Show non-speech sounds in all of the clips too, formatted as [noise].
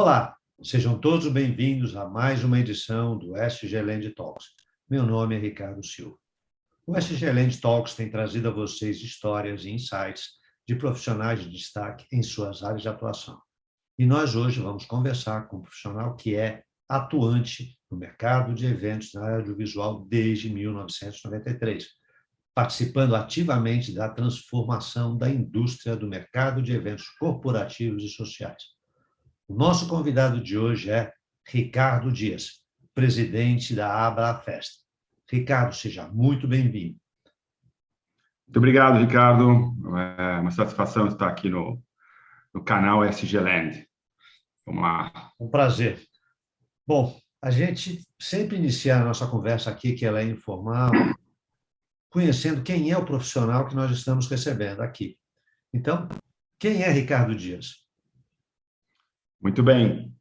Olá, sejam todos bem-vindos a mais uma edição do SG Land Talks. Meu nome é Ricardo Silva. O SG Land Talks tem trazido a vocês histórias e insights de profissionais de destaque em suas áreas de atuação. E nós hoje vamos conversar com um profissional que é atuante no mercado de eventos na área audiovisual desde 1993, participando ativamente da transformação da indústria do mercado de eventos corporativos e sociais. O nosso convidado de hoje é Ricardo Dias, presidente da Abra Festa. Ricardo, seja muito bem-vindo. Muito obrigado, Ricardo. É uma satisfação estar aqui no, no canal SG Land. Vamos lá. Um prazer. Bom, a gente sempre inicia a nossa conversa aqui, que ela é informal, conhecendo quem é o profissional que nós estamos recebendo aqui. Então, quem é Ricardo Dias? Muito bem.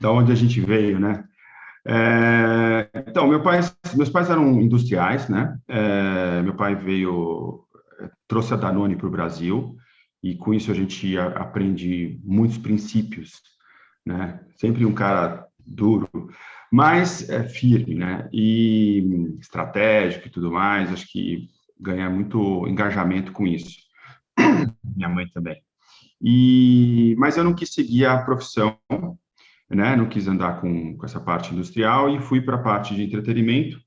da onde a gente veio, né? É, então, meu pai, meus pais eram industriais, né? É, meu pai veio, trouxe a Danone para o Brasil e com isso a gente aprende muitos princípios, né? Sempre um cara duro, mas é firme, né? E estratégico e tudo mais. Acho que ganha muito engajamento com isso. Minha mãe também. E, mas eu não quis seguir a profissão né? Não quis andar com, com essa parte industrial e fui para a parte de entretenimento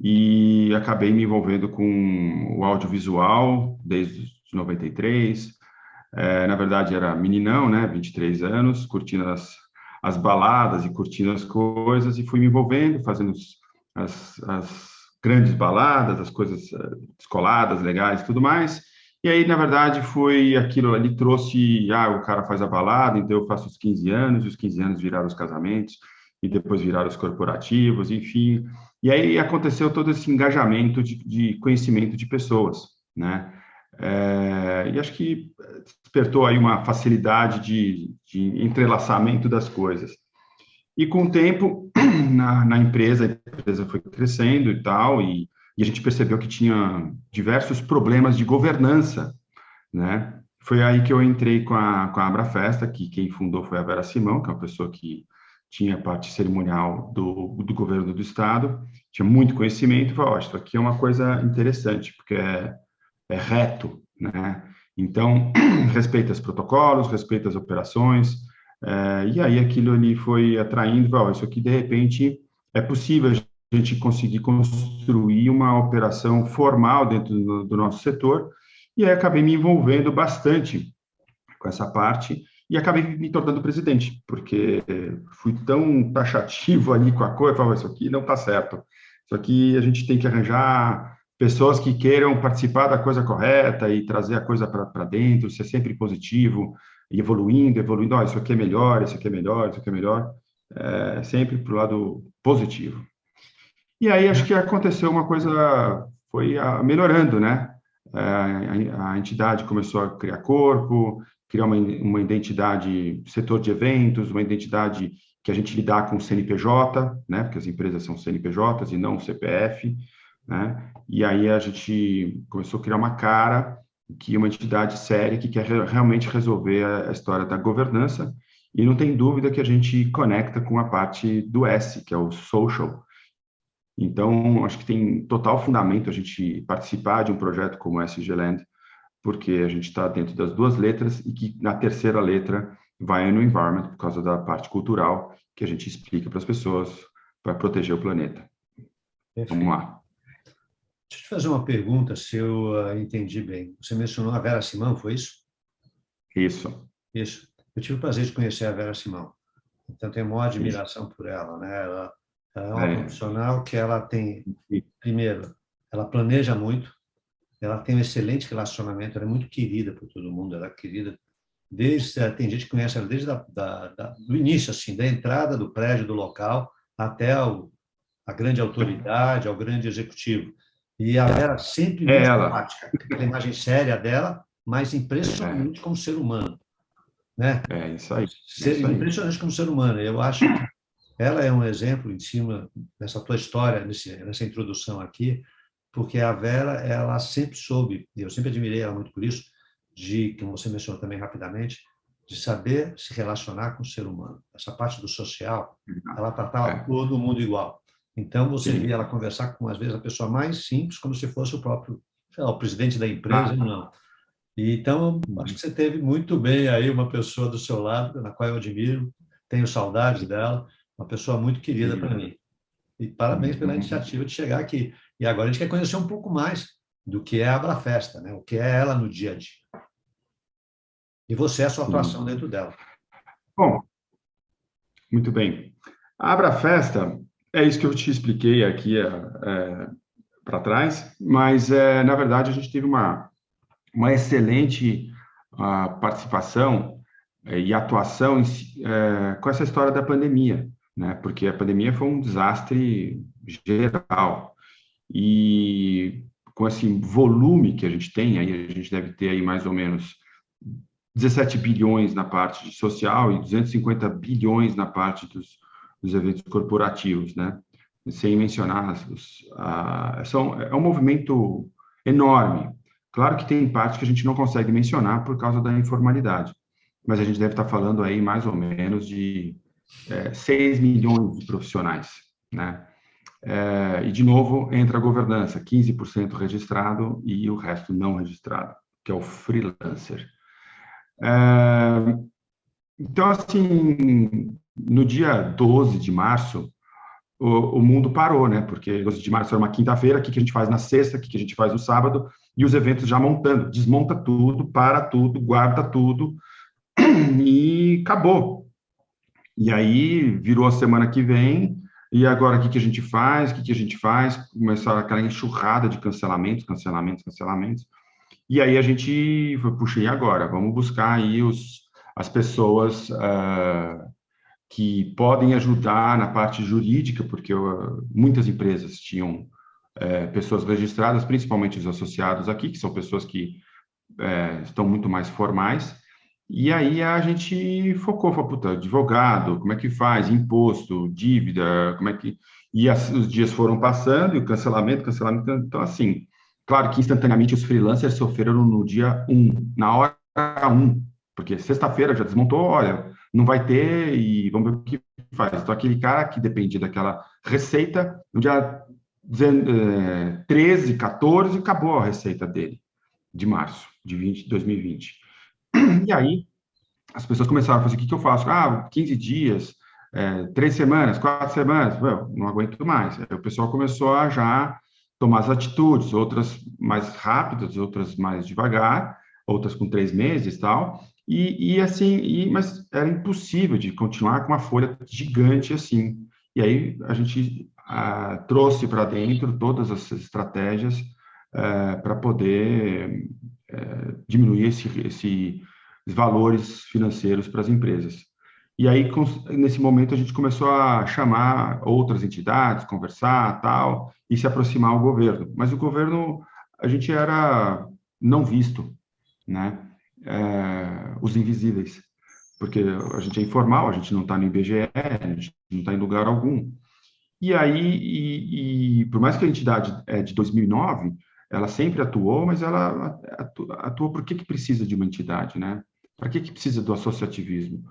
e acabei me envolvendo com o audiovisual desde 93. É, na verdade, era meninão, né? 23 anos, curtindo as, as baladas e curtindo as coisas, e fui me envolvendo, fazendo as, as grandes baladas, as coisas eh, descoladas, legais tudo mais. E aí, na verdade, foi aquilo ali, trouxe, ah, o cara faz a balada, então eu faço os 15 anos, os 15 anos viraram os casamentos, e depois viraram os corporativos, enfim. E aí aconteceu todo esse engajamento de, de conhecimento de pessoas, né? É, e acho que despertou aí uma facilidade de, de entrelaçamento das coisas. E com o tempo, [clears throat] na, na empresa, a empresa foi crescendo e tal, e e a gente percebeu que tinha diversos problemas de governança, né? Foi aí que eu entrei com a, com a Abra Festa, que quem fundou foi a Vera Simão, que é uma pessoa que tinha parte cerimonial do, do governo do estado, tinha muito conhecimento, e falou, oh, isso aqui é uma coisa interessante, porque é, é reto, né? Então, [clears throat] respeita os protocolos, respeita as operações, é, e aí aquilo ali foi atraindo, falou, oh, isso aqui de repente é possível gente conseguir construir uma operação formal dentro do, do nosso setor, e aí acabei me envolvendo bastante com essa parte e acabei me tornando presidente, porque fui tão taxativo ali com a coisa, falei, isso aqui não está certo, isso aqui a gente tem que arranjar pessoas que queiram participar da coisa correta e trazer a coisa para dentro, ser sempre positivo, evoluindo, evoluindo, oh, isso aqui é melhor, isso aqui é melhor, isso aqui é melhor, é, sempre para o lado positivo. E aí acho que aconteceu uma coisa, foi a, melhorando, né? É, a, entidade começou a criar corpo, criar uma, uma identidade, setor de eventos, uma identidade que a gente lidar com CNPJ, né? Porque as empresas são CNPJs e não CPF, né? E aí a gente começou a criar uma cara que uma entidade séria que quer realmente resolver a história da governança e não tem dúvida que a gente conecta com a parte do S, que é o social, então, acho que tem total fundamento a gente participar de um projeto como o SG Land, porque a gente está dentro das duas letras e que na terceira letra vai no environment, por causa da parte cultural que a gente explica para as pessoas para proteger o planeta. Perfeito. Vamos lá. Deixa eu te fazer uma pergunta, se eu uh, entendi bem. Você mencionou a Vera Simão, foi isso? Isso. Isso. Eu tive o prazer de conhecer a Vera Simão. Então, tenho maior admiração isso. por ela. Né? Ela é uma é. profissional que ela tem, primeiro, ela planeja muito, ela tem um excelente relacionamento, ela é muito querida por todo mundo, ela é querida desde, tem gente que conhece ela desde da, da, da, do início, assim, da entrada do prédio, do local, até a grande autoridade, ao grande executivo. E a Vera sempre é muito é simpática, aquela imagem séria dela, mas impressionante é. como ser humano. Né? É isso aí. Ser, é isso aí. Impressionante como ser humano. Eu acho que ela é um exemplo em cima dessa tua história, nessa introdução aqui, porque a Vera, ela sempre soube, e eu sempre admirei ela muito por isso, de, como você mencionou também rapidamente, de saber se relacionar com o ser humano. Essa parte do social, ela tratava é. todo mundo igual. Então, você Sim. via ela conversar com, às vezes, a pessoa mais simples, como se fosse o próprio, lá, o presidente da empresa, ah. não. E, então, acho que você teve muito bem aí uma pessoa do seu lado, na qual eu admiro, tenho saudade dela, uma pessoa muito querida para mim. E parabéns pela uhum. iniciativa de chegar aqui. E agora a gente quer conhecer um pouco mais do que é a Abrafesta, né? o que é ela no dia a dia. E você, a sua atuação dentro dela. Bom, muito bem. A Abrafesta é isso que eu te expliquei aqui é, é, para trás, mas, é, na verdade, a gente teve uma, uma excelente uh, participação é, e atuação é, com essa história da pandemia, né? porque a pandemia foi um desastre geral. E com esse volume que a gente tem, aí a gente deve ter aí mais ou menos 17 bilhões na parte social e 250 bilhões na parte dos, dos eventos corporativos, né? Sem mencionar, os, a, são, é um movimento enorme. Claro que tem parte que a gente não consegue mencionar por causa da informalidade, mas a gente deve estar falando aí mais ou menos de é, 6 milhões de profissionais, né? É, e, de novo, entra a governança, 15% registrado e o resto não registrado, que é o freelancer. É, então, assim, no dia 12 de março, o, o, mundo parou, né? Porque 12 de março era uma quinta-feira, o que, que a gente faz na sexta, o que, que a gente faz no sábado, e os eventos já montando, desmonta tudo, para tudo, guarda tudo, [clears throat] e acabou. E aí virou a semana que vem, e agora o que, que a gente faz? O que, que a gente faz? Começou aquela enxurrada de cancelamentos, cancelamentos, cancelamentos. E aí a gente foi, puxa, e agora? Vamos buscar aí os, as pessoas uh, que podem ajudar na parte jurídica, porque uh, muitas empresas tinham uh, pessoas registradas, principalmente os associados aqui, que são pessoas que eh, estão muito mais formais, e aí a gente focou, falou, puta, advogado, como é que faz? Imposto, dívida, como é que... E as, os dias foram passando, e o cancelamento, cancelamento, então assim, claro que instantaneamente os freelancers sofreram no dia 1, na hora 1, porque sexta-feira já desmontou, olha, não vai ter e vamos ver o que faz. Então, aquele cara que dependia daquela receita, no dia 13, 14, eh, acabou a receita dele, de março de 20, 2020. [clears throat] E aí, as pessoas começaram a fazer, o que, que eu faço? Ah, 15 dias, é, três semanas, quatro semanas, não aguento mais. Aí o pessoal começou a já tomar as atitudes, outras mais rápidas, outras mais devagar, outras com três meses tal. E, e assim, e, mas era impossível de continuar com uma folha gigante assim. E aí a gente ah, trouxe para dentro todas as estratégias eh, para poder é, diminuir esse, esse, valores financeiros para as empresas. E aí, com, nesse momento, a gente começou a chamar outras entidades, conversar, tal, e se aproximar ao governo. Mas o governo, a gente era não visto, né? É, os invisíveis, porque a gente é informal, a gente não está no IBGE, a gente não está em lugar algum. E aí, e, e, por mais que a entidade é de 2009, ela sempre atuou, mas ela atua, por que, que precisa de uma entidade, né? Para que, que precisa do associativismo?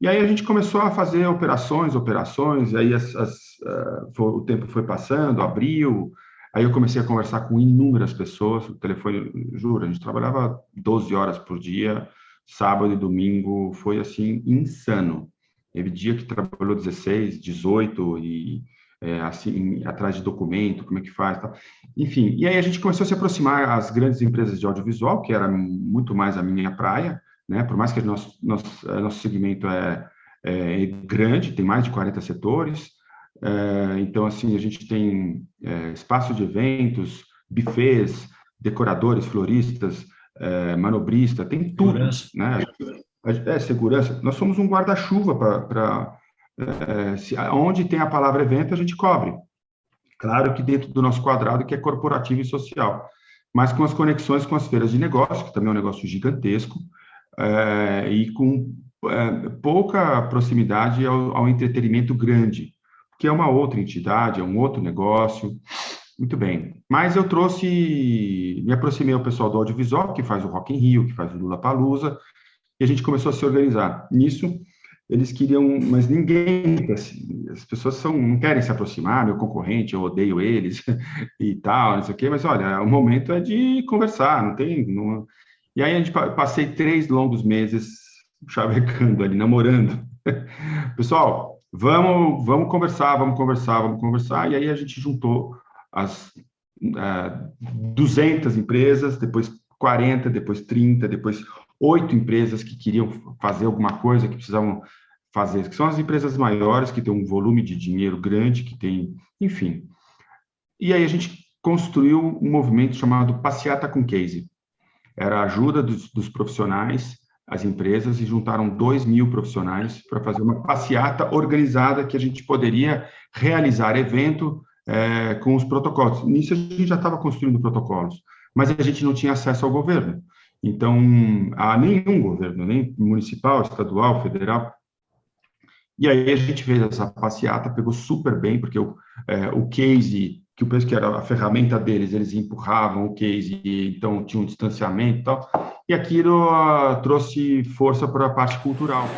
E aí a gente começou a fazer operações, operações, aí as, as, uh, foi, o tempo foi passando, abriu, aí eu comecei a conversar com inúmeras pessoas, o telefone, juro, a gente trabalhava 12 horas por dia, sábado e domingo, foi assim, insano. Teve dia que trabalhou 16, 18 e é, assim, atrás de documento, como é que faz, tal. enfim. E aí a gente começou a se aproximar às grandes empresas de audiovisual, que era muito mais a minha praia, né? Por mais que nosso nosso, é, nosso segmento é, é grande, tem mais de 40 setores, é, então assim a gente tem é, espaço de eventos, buffets, decoradores, floristas, manobrista, tem tudo, segurança. né? É segurança. Nós somos um guarda-chuva para é, se, onde tem a palavra evento, a gente cobre. Claro que dentro do nosso quadrado, que é corporativo e social, mas com as conexões com as feiras de negócio, que também é um negócio gigantesco, é, e com é, pouca proximidade ao, ao, entretenimento grande, que é uma outra entidade, é um outro negócio. Muito bem. Mas eu trouxe, me aproximei ao pessoal do audiovisual, que faz o Rock in Rio, que faz o Lula Palusa, e a gente começou a se organizar. Nisso, eles queriam, mas ninguém, assim, as pessoas são, não querem se aproximar, meu concorrente, eu odeio eles [laughs] e tal, não sei o quê, mas olha, o momento é de conversar, não tem. Não... E aí a gente passei três longos meses chavecando ali, namorando. [laughs] Pessoal, vamos, vamos conversar, vamos conversar, vamos conversar, e aí a gente juntou as uh, é, 200 empresas, depois 40, depois 30, depois oito empresas que queriam fazer alguma coisa, que precisavam fazer, que são as empresas maiores, que têm um volume de dinheiro grande, que tem, enfim. E aí a gente construiu um movimento chamado Passeata com Case. Era a ajuda dos, dos profissionais, as empresas, e juntaram dois mil profissionais para fazer uma passeata organizada que a gente poderia realizar evento é, com os protocolos. Nisso a gente já estava construindo protocolos, mas a gente não tinha acesso ao governo. Então, a nenhum governo, nem municipal, estadual, federal. E aí a gente fez essa passeata, pegou super bem, porque o, é, o case, que o que era a ferramenta deles, eles empurravam o case, então tinha um distanciamento e tal. E aquilo uh, trouxe força para a parte cultural.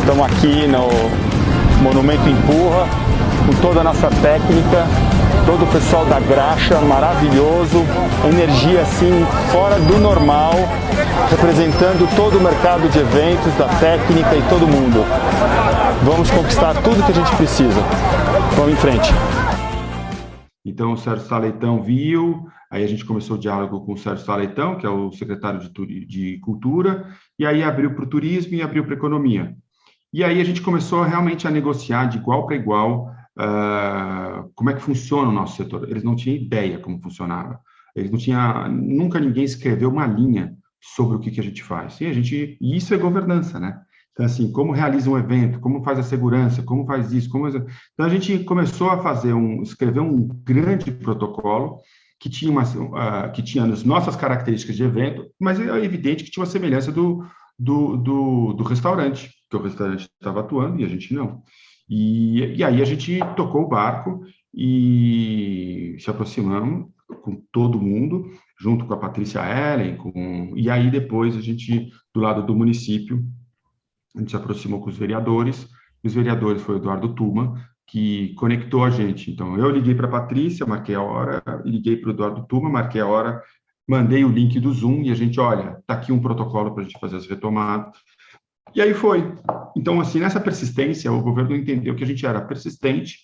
Estamos aqui no Monumento Empurra, com toda a nossa técnica, todo o pessoal da graxa, maravilhoso, energia assim fora do normal, representando todo o mercado de eventos, da técnica e todo mundo. Vamos conquistar tudo que a gente precisa. Vamos em frente. Então o Sérgio Saleitão viu, Aí a gente começou o diálogo com o Sérgio Saleitão, que é o secretário de, de Cultura, e aí abriu para o turismo e abriu para a economia. E aí a gente começou realmente a negociar de igual para igual uh, como é que funciona o nosso setor. Eles não tinham ideia como funcionava. Eles não tinham, nunca ninguém escreveu uma linha sobre o que, que a gente faz. E a gente, e isso é governança, né? Então, assim, como realiza um evento, como faz a segurança, como faz isso, como... Então, a gente começou a fazer um, escrever um grande protocolo que tinha, uma, uh, que tinha as nossas características de evento, mas é evidente que tinha uma semelhança do, do, do, do restaurante, que o restaurante estava atuando e a gente não. E, e aí a gente tocou o barco e se aproximamos com todo mundo, junto com a Patrícia Ellen, com, e aí depois a gente, do lado do município, a gente se aproximou com os vereadores, os vereadores foi Eduardo Tuma, que conectou a gente. Então, eu liguei para a Patrícia, marquei a hora, liguei para o Eduardo Tuma, marquei a hora, mandei o link do Zoom e a gente, olha, está aqui um protocolo para a gente fazer as retomadas. E aí foi. Então, assim, nessa persistência, o governo entendeu que a gente era persistente,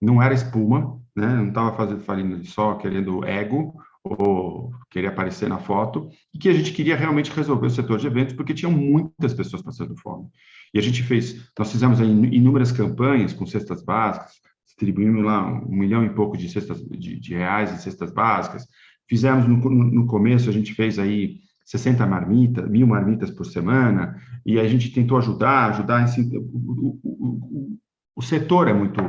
não era espuma, né? não estava fazendo falando só querendo ego ou querer aparecer na foto, e que a gente queria realmente resolver o setor de eventos, porque tinham muitas pessoas passando fome. E a gente fez, nós fizemos inúmeras campanhas com cestas básicas, distribuímos lá um milhão e pouco de cestas de, de reais em cestas básicas. Fizemos no, no, começo, a gente fez aí 60 marmitas, mil marmitas por semana, e a gente tentou ajudar, ajudar. O, o, o, o setor é muito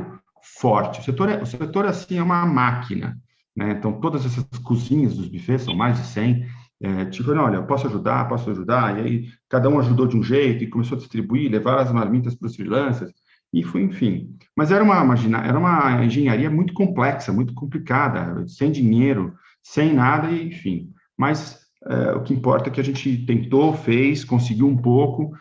forte. O setor, é, o setor assim, é uma máquina. Né? Então, todas essas cozinhas dos bufês, são mais de 100, é, tipo, olha, posso ajudar, posso ajudar, e aí cada um ajudou de um jeito e começou a distribuir, levar as marmitas para os freelancers, e foi, enfim. Mas era uma, era uma engenharia muito complexa, muito complicada, sem dinheiro, sem nada, e, enfim. Mas é, o que importa é que a gente tentou, fez, conseguiu um pouco,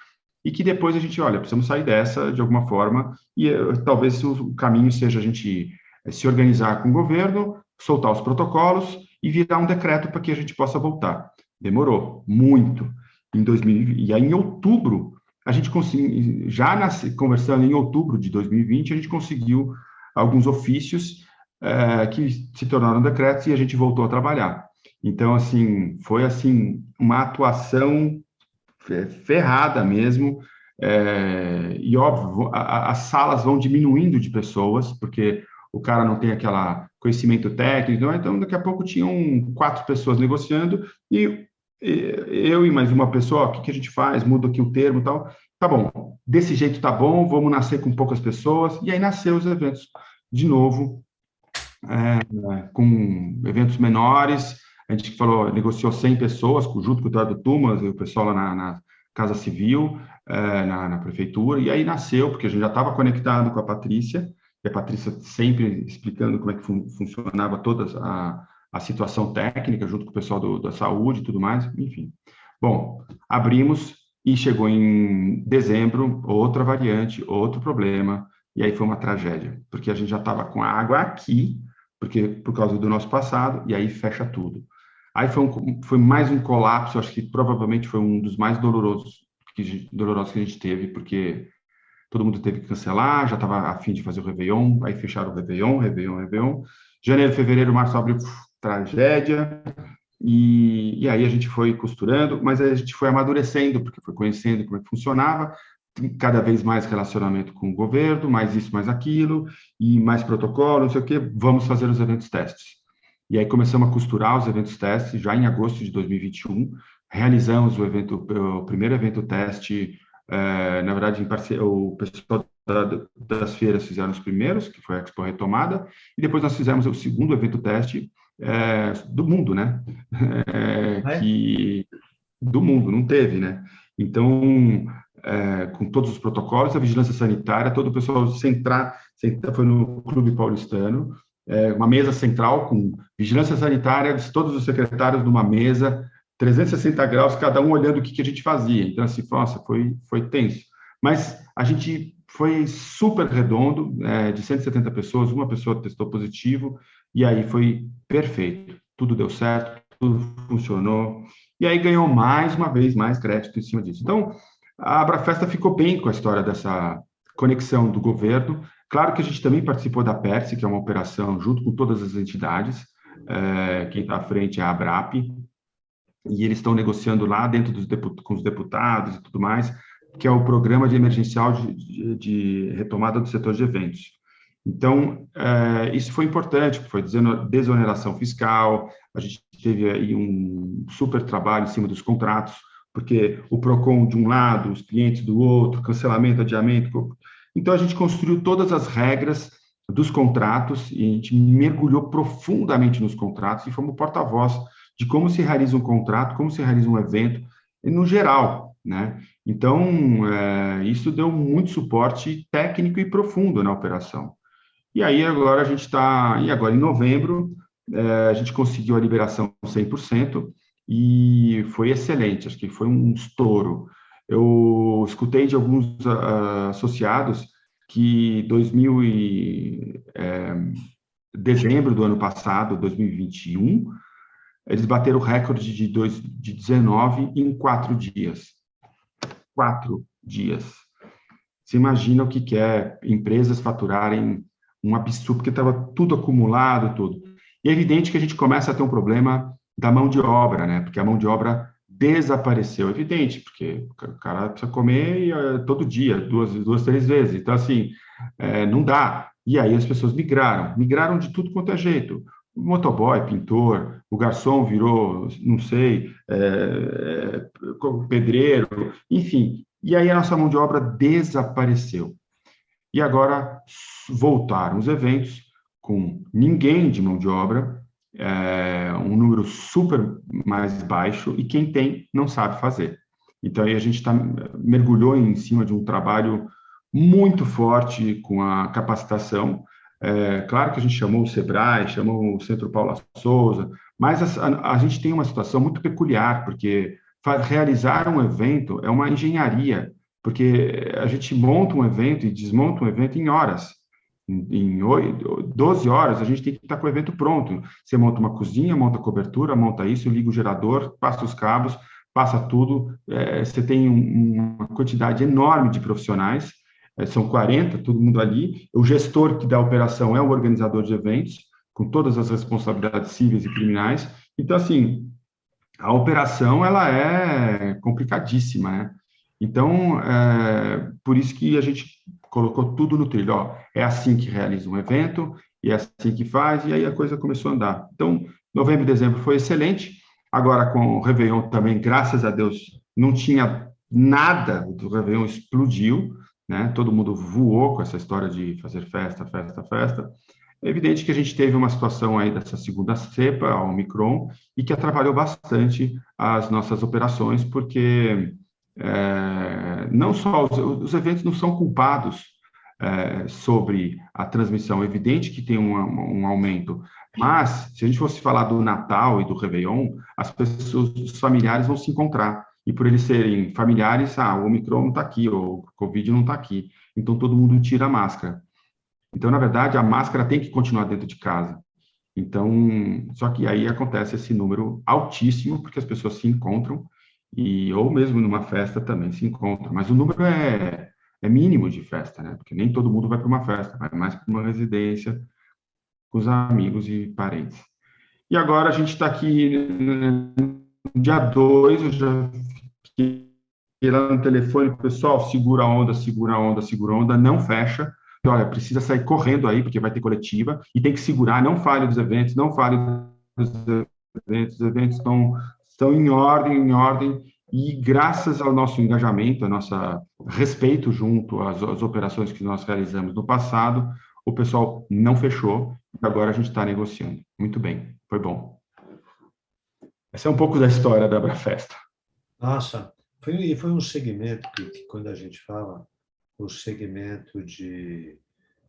e que depois a gente, olha, precisamos sair dessa de alguma forma, e é, talvez o caminho seja a gente é, se organizar com o governo, soltar os protocolos, e virar um decreto para que a gente possa voltar. Demorou muito. Em 2000, e aí, em outubro, a gente conseguiu, já nas, conversando em outubro de 2020, a gente conseguiu alguns ofícios é, que se tornaram decretos e a gente voltou a trabalhar. Então, assim, foi assim uma atuação ferrada mesmo. É, e óbvio, a, a, as salas vão diminuindo de pessoas, porque o cara não tem aquela conhecimento técnico, então daqui a pouco tinham quatro pessoas negociando e eu e mais uma pessoa, o que, a gente faz? Muda aqui o termo tal. Tá bom, desse jeito tá bom, vamos nascer com poucas pessoas. E aí nasceu os eventos de novo, é, com eventos menores. a gente falou, negociou 100 pessoas, junto com o Eduardo Tumas e o pessoal lá na, na Casa Civil, é, na, na, prefeitura, e aí nasceu, porque a gente já estava conectado com a Patrícia, a Patrícia sempre explicando como é que fun funcionava toda a, a situação técnica, junto com o pessoal do, da saúde e tudo mais, enfim. Bom, abrimos e chegou em dezembro, outra variante, outro problema, e aí foi uma tragédia, porque a gente já estava com a água aqui, porque por causa do nosso passado, e aí fecha tudo. Aí foi, um, foi mais um colapso, acho que provavelmente foi um dos mais dolorosos que, dolorosos que a gente teve, porque todo mundo teve que cancelar, já estava a fim de fazer o Réveillon, aí fecharam o Réveillon, Réveillon, Réveillon. Janeiro, fevereiro, março, abril, tragédia. E, e aí a gente foi costurando, mas a gente foi amadurecendo, porque foi conhecendo como é que funcionava, cada vez mais relacionamento com o governo, mais isso, mais aquilo, e mais protocolo, não sei o quê, vamos fazer os eventos testes. E aí começamos a costurar os eventos testes já em agosto de 2021, realizamos o evento, o primeiro evento teste, é, na verdade, parceria, o pessoal da, das feiras fizeram os primeiros, que foi a Expo Retomada, e depois nós fizemos o segundo evento teste, é, do mundo, né? É, é? Que do mundo não teve, né? Então, com todos os protocolos, a vigilância sanitária, todo o pessoal centrar, centrar foi no Clube Paulistano, uma mesa central com vigilância sanitária, todos os secretários numa mesa, 360 graus, cada um olhando o que, que a gente fazia. Então, assim, nossa, foi, foi tenso. Mas a gente foi super redondo, é, de 170 pessoas, uma pessoa testou positivo, e aí foi perfeito. Tudo deu certo, tudo funcionou. E aí ganhou mais uma vez mais crédito em cima disso. Então, a Abrafesta ficou bem com a história dessa conexão do governo. Claro que a gente também participou da PERSE, que é uma operação junto com todas as entidades. É, quem está à frente é a ABRAP, e eles estão negociando lá dentro dos com os deputados e tudo mais, que é o Programa de Emergencial de, de, de Retomada do Setor de Eventos. Então, é, isso foi importante, foi desoneração fiscal, a gente teve aí um super trabalho em cima dos contratos, porque o PROCON de um lado, os clientes do outro, cancelamento, adiamento. Então, a gente construiu todas as regras dos contratos e a gente mergulhou profundamente nos contratos e fomos porta-voz de como se realiza um contrato, como se realiza um evento, no geral, né? Então, é, isso deu muito suporte técnico e profundo na operação. E aí agora a gente está, e agora em novembro, é, a gente conseguiu a liberação 100% e foi excelente, acho que foi um estouro. Eu escutei de alguns uh, associados que 2000 e, é, dezembro do ano passado, 2021, eles bateram o recorde de, dois, de 19 em quatro dias. Quatro dias. Você imagina o que, que é empresas faturarem um absurdo, porque estava tudo acumulado, tudo. E é evidente que a gente começa a ter um problema da mão de obra, né? Porque a mão de obra desapareceu, evidente, porque o cara precisa comer uh, todo dia, duas, duas, três vezes. Então, assim, é, não dá. E aí as pessoas migraram, migraram de tudo quanto é jeito. Motoboy, pintor, o garçom virou, não sei, é, pedreiro, enfim. E aí a nossa mão de obra desapareceu. E agora voltaram os eventos com ninguém de mão de obra, é, um número super mais baixo, e quem tem não sabe fazer. Então, aí a gente tá, mergulhou em cima de um trabalho muito forte com a capacitação. É, claro que a gente chamou o SEBRAE, chamou o Centro Paula Souza, mas a, a gente tem uma situação muito peculiar, porque realizar um evento é uma engenharia, porque a gente monta um evento e desmonta um evento em horas. Em 12 horas, a gente tem que estar com o evento pronto. Você monta uma cozinha, monta cobertura, monta isso, liga o gerador, passa os cabos, passa tudo. É, você tem um, uma quantidade enorme de profissionais, são 40, todo mundo ali. O gestor que dá a operação é o organizador de eventos, com todas as responsabilidades cíveis e criminais. Então, assim, a operação ela é complicadíssima, né? Então, é, por isso que a gente colocou tudo no trilho. Ó, é assim que realiza um evento, e é assim que faz, e aí a coisa começou a andar. Então, novembro e dezembro foi excelente. Agora, com o Réveillon também, graças a Deus, não tinha nada do Réveillon, explodiu, né? Todo mundo voou com essa história de fazer festa, festa, festa. É evidente que a gente teve uma situação aí dessa segunda cepa, a Omicron, e que atrapalhou bastante as nossas operações, porque é, não só os, os, eventos não são culpados é, sobre a transmissão, é evidente que tem um, um, aumento, mas se a gente fosse falar do Natal e do Réveillon, as pessoas, os familiares vão se encontrar, e por eles serem familiares, ah, o Omicron não está aqui, ou o Covid não está aqui, então todo mundo tira a máscara. Então, na verdade, a máscara tem que continuar dentro de casa. Então, só que aí acontece esse número altíssimo, porque as pessoas se encontram, e ou mesmo numa festa também se encontram. Mas o número é, é mínimo de festa, né? Porque nem todo mundo vai para uma festa, vai mais para uma residência com os amigos e parentes. E agora a gente está aqui no dia 2, eu já fiquei lá no telefone, pessoal, segura a onda, segura a onda, segura a onda, não fecha, olha, precisa sair correndo aí, porque vai ter coletiva, e tem que segurar, não fale dos eventos, não fale dos eventos, os eventos estão, estão em ordem, em ordem, e graças ao nosso engajamento, ao nosso respeito junto às, às operações que nós realizamos no passado, o pessoal não fechou, e agora a gente está negociando. Muito bem, foi bom. Essa é um pouco da história da Abrafesta. Nossa, foi, foi um segmento que, que quando a gente fala o segmento de,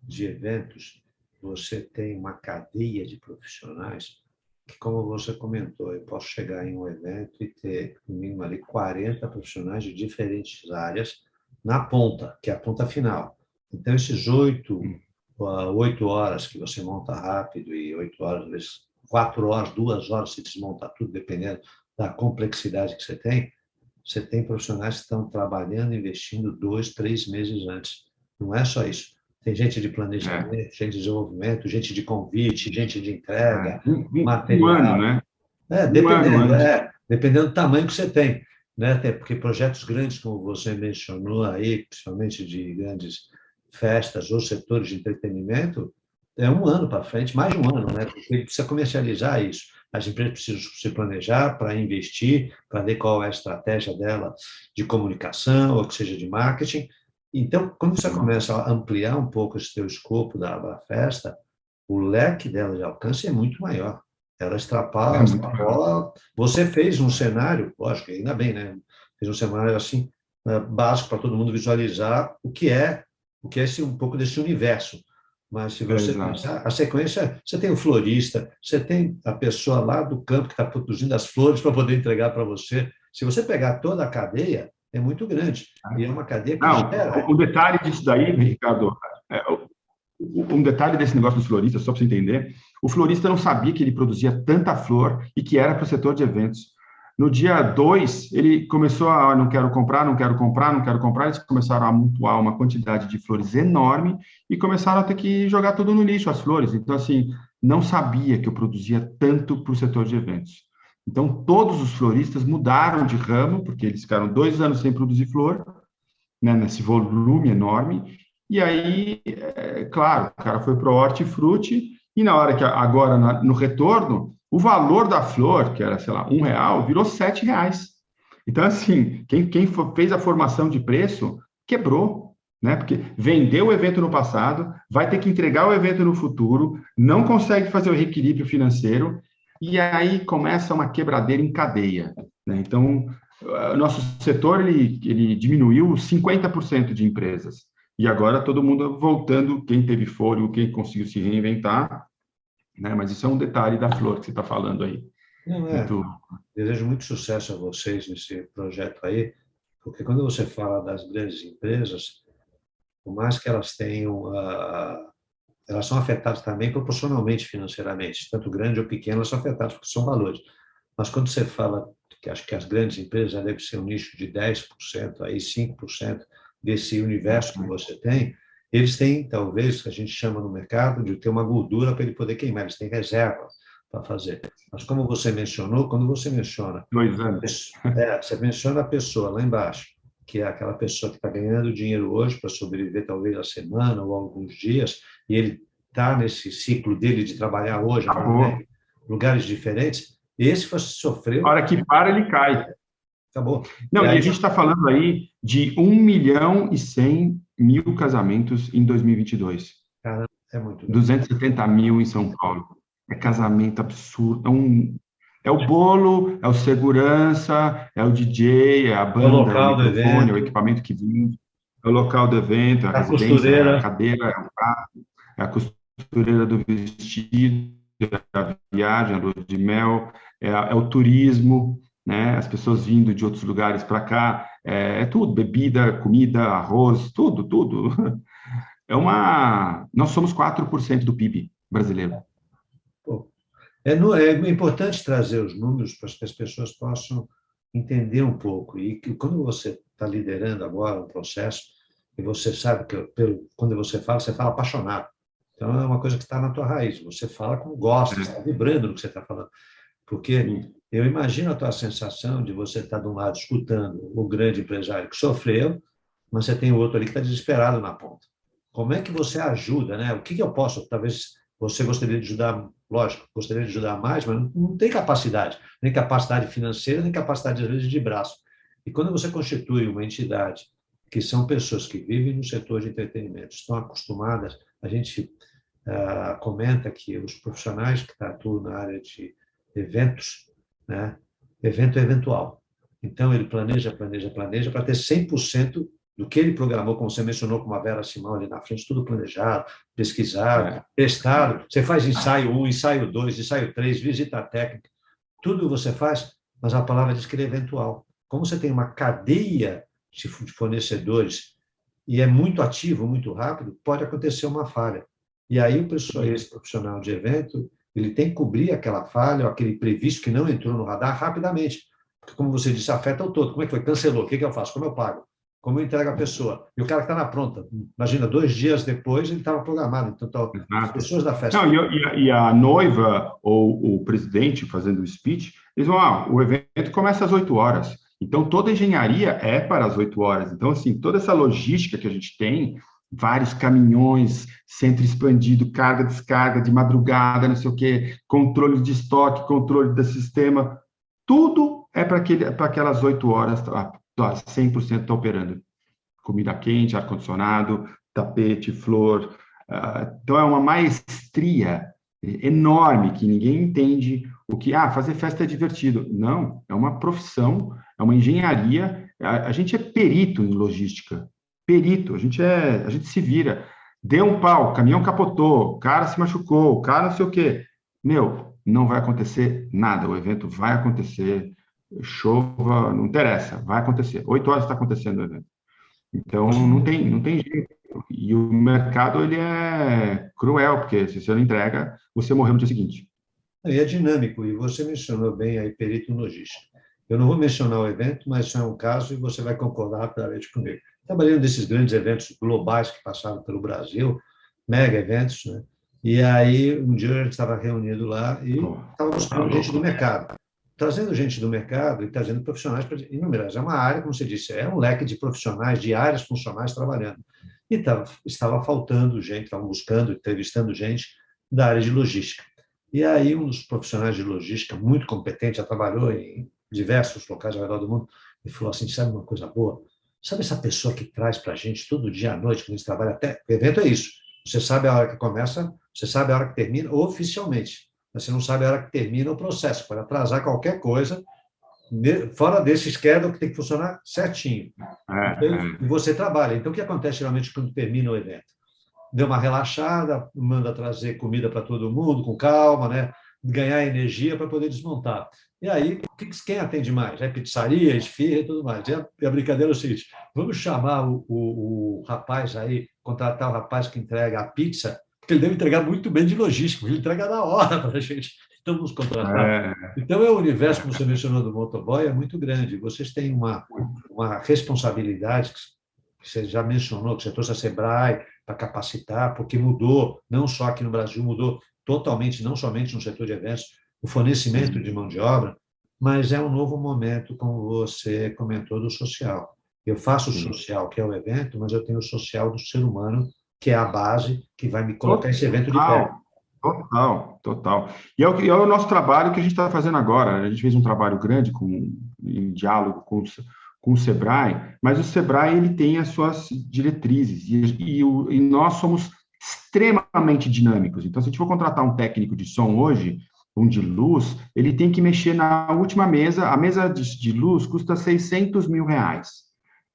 de eventos, você tem uma cadeia de profissionais que, como você comentou, eu posso chegar em um evento e ter, no mínimo, ali 40 profissionais de diferentes áreas na ponta, que é a ponta final. Então, esses oito, oito horas que você monta rápido e oito horas, às vezes, quatro horas, duas horas, se desmonta tudo, dependendo da complexidade que você tem, você tem profissionais que estão trabalhando, investindo dois, três meses antes. Não é só isso. Tem gente de planejamento, é. gente de desenvolvimento, gente de convite, gente de entrega, é. um, material. Um ano, né? É, dependendo, um ano, é, dependendo do tamanho que você tem. Né? Até porque projetos grandes, como você mencionou aí, principalmente de grandes festas ou setores de entretenimento, é um ano para frente, mais de um ano, né? Porque ele precisa comercializar isso. As empresas precisam se planejar para investir, para ver qual é a estratégia dela de comunicação ou que seja de marketing. Então, quando você começa a ampliar um pouco esse teu escopo da, da festa, o leque dela de alcance é muito maior. Ela extrapola, é extrapola. Você fez um cenário, lógico, ainda bem, né? Fez um cenário assim né, básico para todo mundo visualizar o que é, o que é esse, um pouco desse universo mas se você pensar, a sequência, você tem o florista, você tem a pessoa lá do campo que está produzindo as flores para poder entregar para você. Se você pegar toda a cadeia, é muito grande. E é uma cadeia que Não, gera. O detalhe disso daí, Ricardo, é, um detalhe desse negócio dos floristas, só para você entender, o florista não sabia que ele produzia tanta flor e que era para o setor de eventos. No dia 2, ele começou a, não quero comprar, não quero comprar, não quero comprar, eles começaram a amontoar uma quantidade de flores enorme e começaram a ter que jogar tudo no lixo, as flores. Então, assim, não sabia que eu produzia tanto para o setor de eventos. Então, todos os floristas mudaram de ramo, porque eles ficaram dois anos sem produzir flor, né, nesse volume enorme, e aí, é, claro, o cara foi para o hortifruti, e na hora que agora, no retorno, o valor da flor, que era, sei lá, um real, virou sete reais. Então, assim, quem, quem fez a formação de preço quebrou, né? Porque vendeu o evento no passado, vai ter que entregar o evento no futuro, não consegue fazer o reequilíbrio financeiro, e aí começa uma quebradeira em cadeia. Né? Então, nosso setor ele, ele diminuiu 50% de empresas. E agora todo mundo voltando, quem teve fôlego, quem conseguiu se reinventar, né? Mas isso é um detalhe da flor que você está falando aí. Não é. Muito... Desejo muito sucesso a vocês nesse projeto aí, porque quando você fala das grandes empresas, por mais que elas tenham, uh, elas são afetadas também proporcionalmente financeiramente, tanto grande ou pequena, elas são afetadas porque são valores. Mas quando você fala que acho que as grandes empresas devem ser um nicho de 10%, aí 5% desse universo que você tem, eles têm, talvez, que a gente chama no mercado de ter uma gordura para ele poder queimar, eles têm reserva para fazer. Mas como você mencionou, quando você menciona... Dois anos. É, você menciona a pessoa lá embaixo, que é aquela pessoa que está ganhando dinheiro hoje para sobreviver talvez a semana ou alguns dias, e ele está nesse ciclo dele de trabalhar hoje, né, lugares diferentes, esse sofreu... A hora que para, ele cai. Acabou. Não, e, aí, e a gente está falando aí de 1 milhão e 100 mil casamentos em 2022. Caramba. É muito. 270 mil em São Paulo. É casamento absurdo. É, um, é o bolo, é o segurança, é o DJ, é a banda, é o, local o microfone, é o equipamento que vem, é o local do evento, é a, a residência, costureira. é a cadeira, é o prato, é a costureira do vestido, é a viagem, a lua de mel, é, é o turismo, né? As pessoas vindo de outros lugares para cá, é, é, tudo, bebida, comida, arroz, tudo, tudo. É uma. Nós somos 4% do PIB brasileiro. É, é importante trazer os números para que as pessoas possam entender um pouco. E que quando você está liderando agora um processo, e você sabe que pelo, quando você fala, você fala apaixonado. Então é uma coisa que está na tua raiz. Você fala como gosta, está vibrando no que você está falando. Porque eu imagino a tua sensação de você estar de um lado escutando o grande empresário que sofreu, mas você tem o outro ali que está desesperado na ponta. Como é que você ajuda, né? O que, que eu posso? Talvez você gostaria de ajudar, lógico, gostaria de ajudar mais, mas não, tem capacidade, nem capacidade financeira, nem capacidade às vezes de braço. E quando você constitui uma entidade que são pessoas que vivem no setor de entretenimento, estão acostumadas, a gente uh, comenta que os profissionais que atuam na área de eventos, né? evento é eventual. Então, ele planeja, planeja, planeja para ter 100% do que ele programou, como você mencionou, com a Vera Simão ali na frente, tudo planejado, pesquisado, é. testado. Você faz ensaio 1, um, ensaio 2, ensaio 3, visita técnica, tudo você faz, mas a palavra diz que ele é eventual. Como você tem uma cadeia de fornecedores e é muito ativo, muito rápido, pode acontecer uma falha. E aí o pessoal, esse profissional de evento, ele tem que cobrir aquela falha, ou aquele previsto que não entrou no radar rapidamente. Porque, como você disse, afeta o todo. Como é que foi? Cancelou. O que, que eu faço? Como eu pago? Como eu entrego a pessoa? E o cara está na pronta. Imagina, dois dias depois ele estava programado. Então, tá, as pessoas da festa. Não, e, a, e, a, noiva ou o presidente fazendo o speech, eles vão, ah, o evento começa às 8 horas. Então, toda a engenharia é para as 8 horas. Então, assim, toda essa logística que a gente tem, vários caminhões, centro expandido, carga, descarga, de madrugada, não sei o quê, controle de estoque, controle do sistema, tudo é para aquelas oito horas, 100% está operando. Comida quente, ar-condicionado, tapete, flor. Uh, então, é uma maestria enorme que ninguém entende o que, ah, fazer festa é divertido. Não, é uma profissão, é uma engenharia. A gente é perito em logística, perito, a gente é, a gente se vira. Deu um pau, caminhão capotou, o cara se machucou, o cara não sei o quê. Meu, não vai acontecer nada, o evento vai acontecer, chova, não interessa, vai acontecer. Oito horas está acontecendo o evento. Então, não tem, não tem jeito. E o mercado, ele é cruel, porque se você não entrega, você morreu no dia seguinte. E é dinâmico, e você mencionou bem aí perito logística. Eu não vou mencionar o evento, mas isso é um caso e você vai concordar rapidamente comigo trabalhando nesses grandes eventos globais que passaram pelo Brasil, mega eventos, né? E aí, um dia a gente estava reunido lá e estava buscando gente do mercado. Trazendo gente do mercado e trazendo profissionais para inúmeras. É uma área, como você disse, é um leque de profissionais, de áreas funcionais trabalhando. E tava, estava faltando gente, estavam buscando, entrevistando gente da área de logística. E aí, um dos profissionais de logística, muito competente, já trabalhou em diversos locais ao redor do mundo, e falou assim: sabe uma coisa boa? Sabe essa pessoa que traz para a gente todo dia à noite, quando a gente trabalha até. O evento é isso. Você sabe a hora que começa, você sabe a hora que termina, oficialmente. Mas você não sabe a hora que termina o processo. Pode atrasar qualquer coisa, fora desse schedule que tem que funcionar certinho. É, então, é. E você trabalha. Então, o que acontece geralmente quando termina o evento? Deu uma relaxada, manda trazer comida para todo mundo, com calma, né? ganhar energia para poder desmontar. E aí, quem atende mais? É pizzaria, esfirra e tudo mais. E a, e a brincadeira é o seguinte: vamos chamar o, o, o, rapaz aí, contratar o rapaz que entrega a pizza, porque ele deve entregar muito bem de logística, ele entrega na hora [laughs] para a gente. Então, vamos contratar. É. Então, é o universo, como você mencionou, do motoboy, é muito grande. Vocês têm uma, uma responsabilidade, que você já mencionou, que você trouxe a Sebrae para capacitar, porque mudou, não só aqui no Brasil, mudou totalmente, não somente no setor de eventos, o fornecimento de mão de obra, mas é um novo momento, como você comentou, do social. Eu faço o social, que é o evento, mas eu tenho o social do ser humano, que é a base que vai me colocar total, esse evento de pé. Total, total. E é, o, é o nosso trabalho que a gente está fazendo agora. A gente fez um trabalho grande com, em diálogo com, com o Sebrae, mas o Sebrae ele tem as suas diretrizes e, e, o, e nós somos extremamente dinâmicos. Então, se a gente for contratar um técnico de som hoje, um de luz, ele tem que mexer na última mesa. A mesa de, de luz custa 600 mil reais,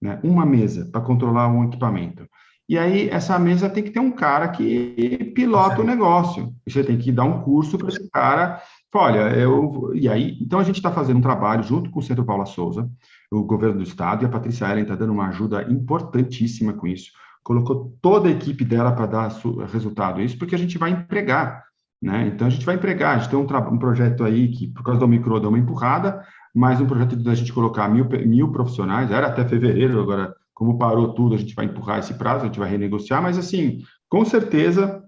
né? Uma mesa para controlar um equipamento. E aí, essa mesa tem que ter um cara que pilota o negócio. Você tem que dar um curso para esse cara. Olha, eu. E aí, então a gente está fazendo um trabalho junto com o Centro Paula Souza, o governo do estado, e a Patrícia Ellen está dando uma ajuda importantíssima com isso. Colocou toda a equipe dela para dar resultado isso, porque a gente vai empregar. Né? Então, a gente vai empregar. A gente tem um, um projeto aí que, por causa do micro, deu uma empurrada, mas um projeto da gente colocar mil, mil profissionais, era até fevereiro, agora como parou tudo, a gente vai empurrar esse prazo, a gente vai renegociar, mas assim, com certeza,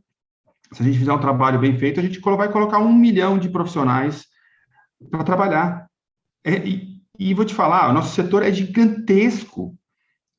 se a gente fizer um trabalho bem feito, a gente vai colocar um milhão de profissionais para trabalhar. É, e, e, vou te falar, o nosso setor é gigantesco.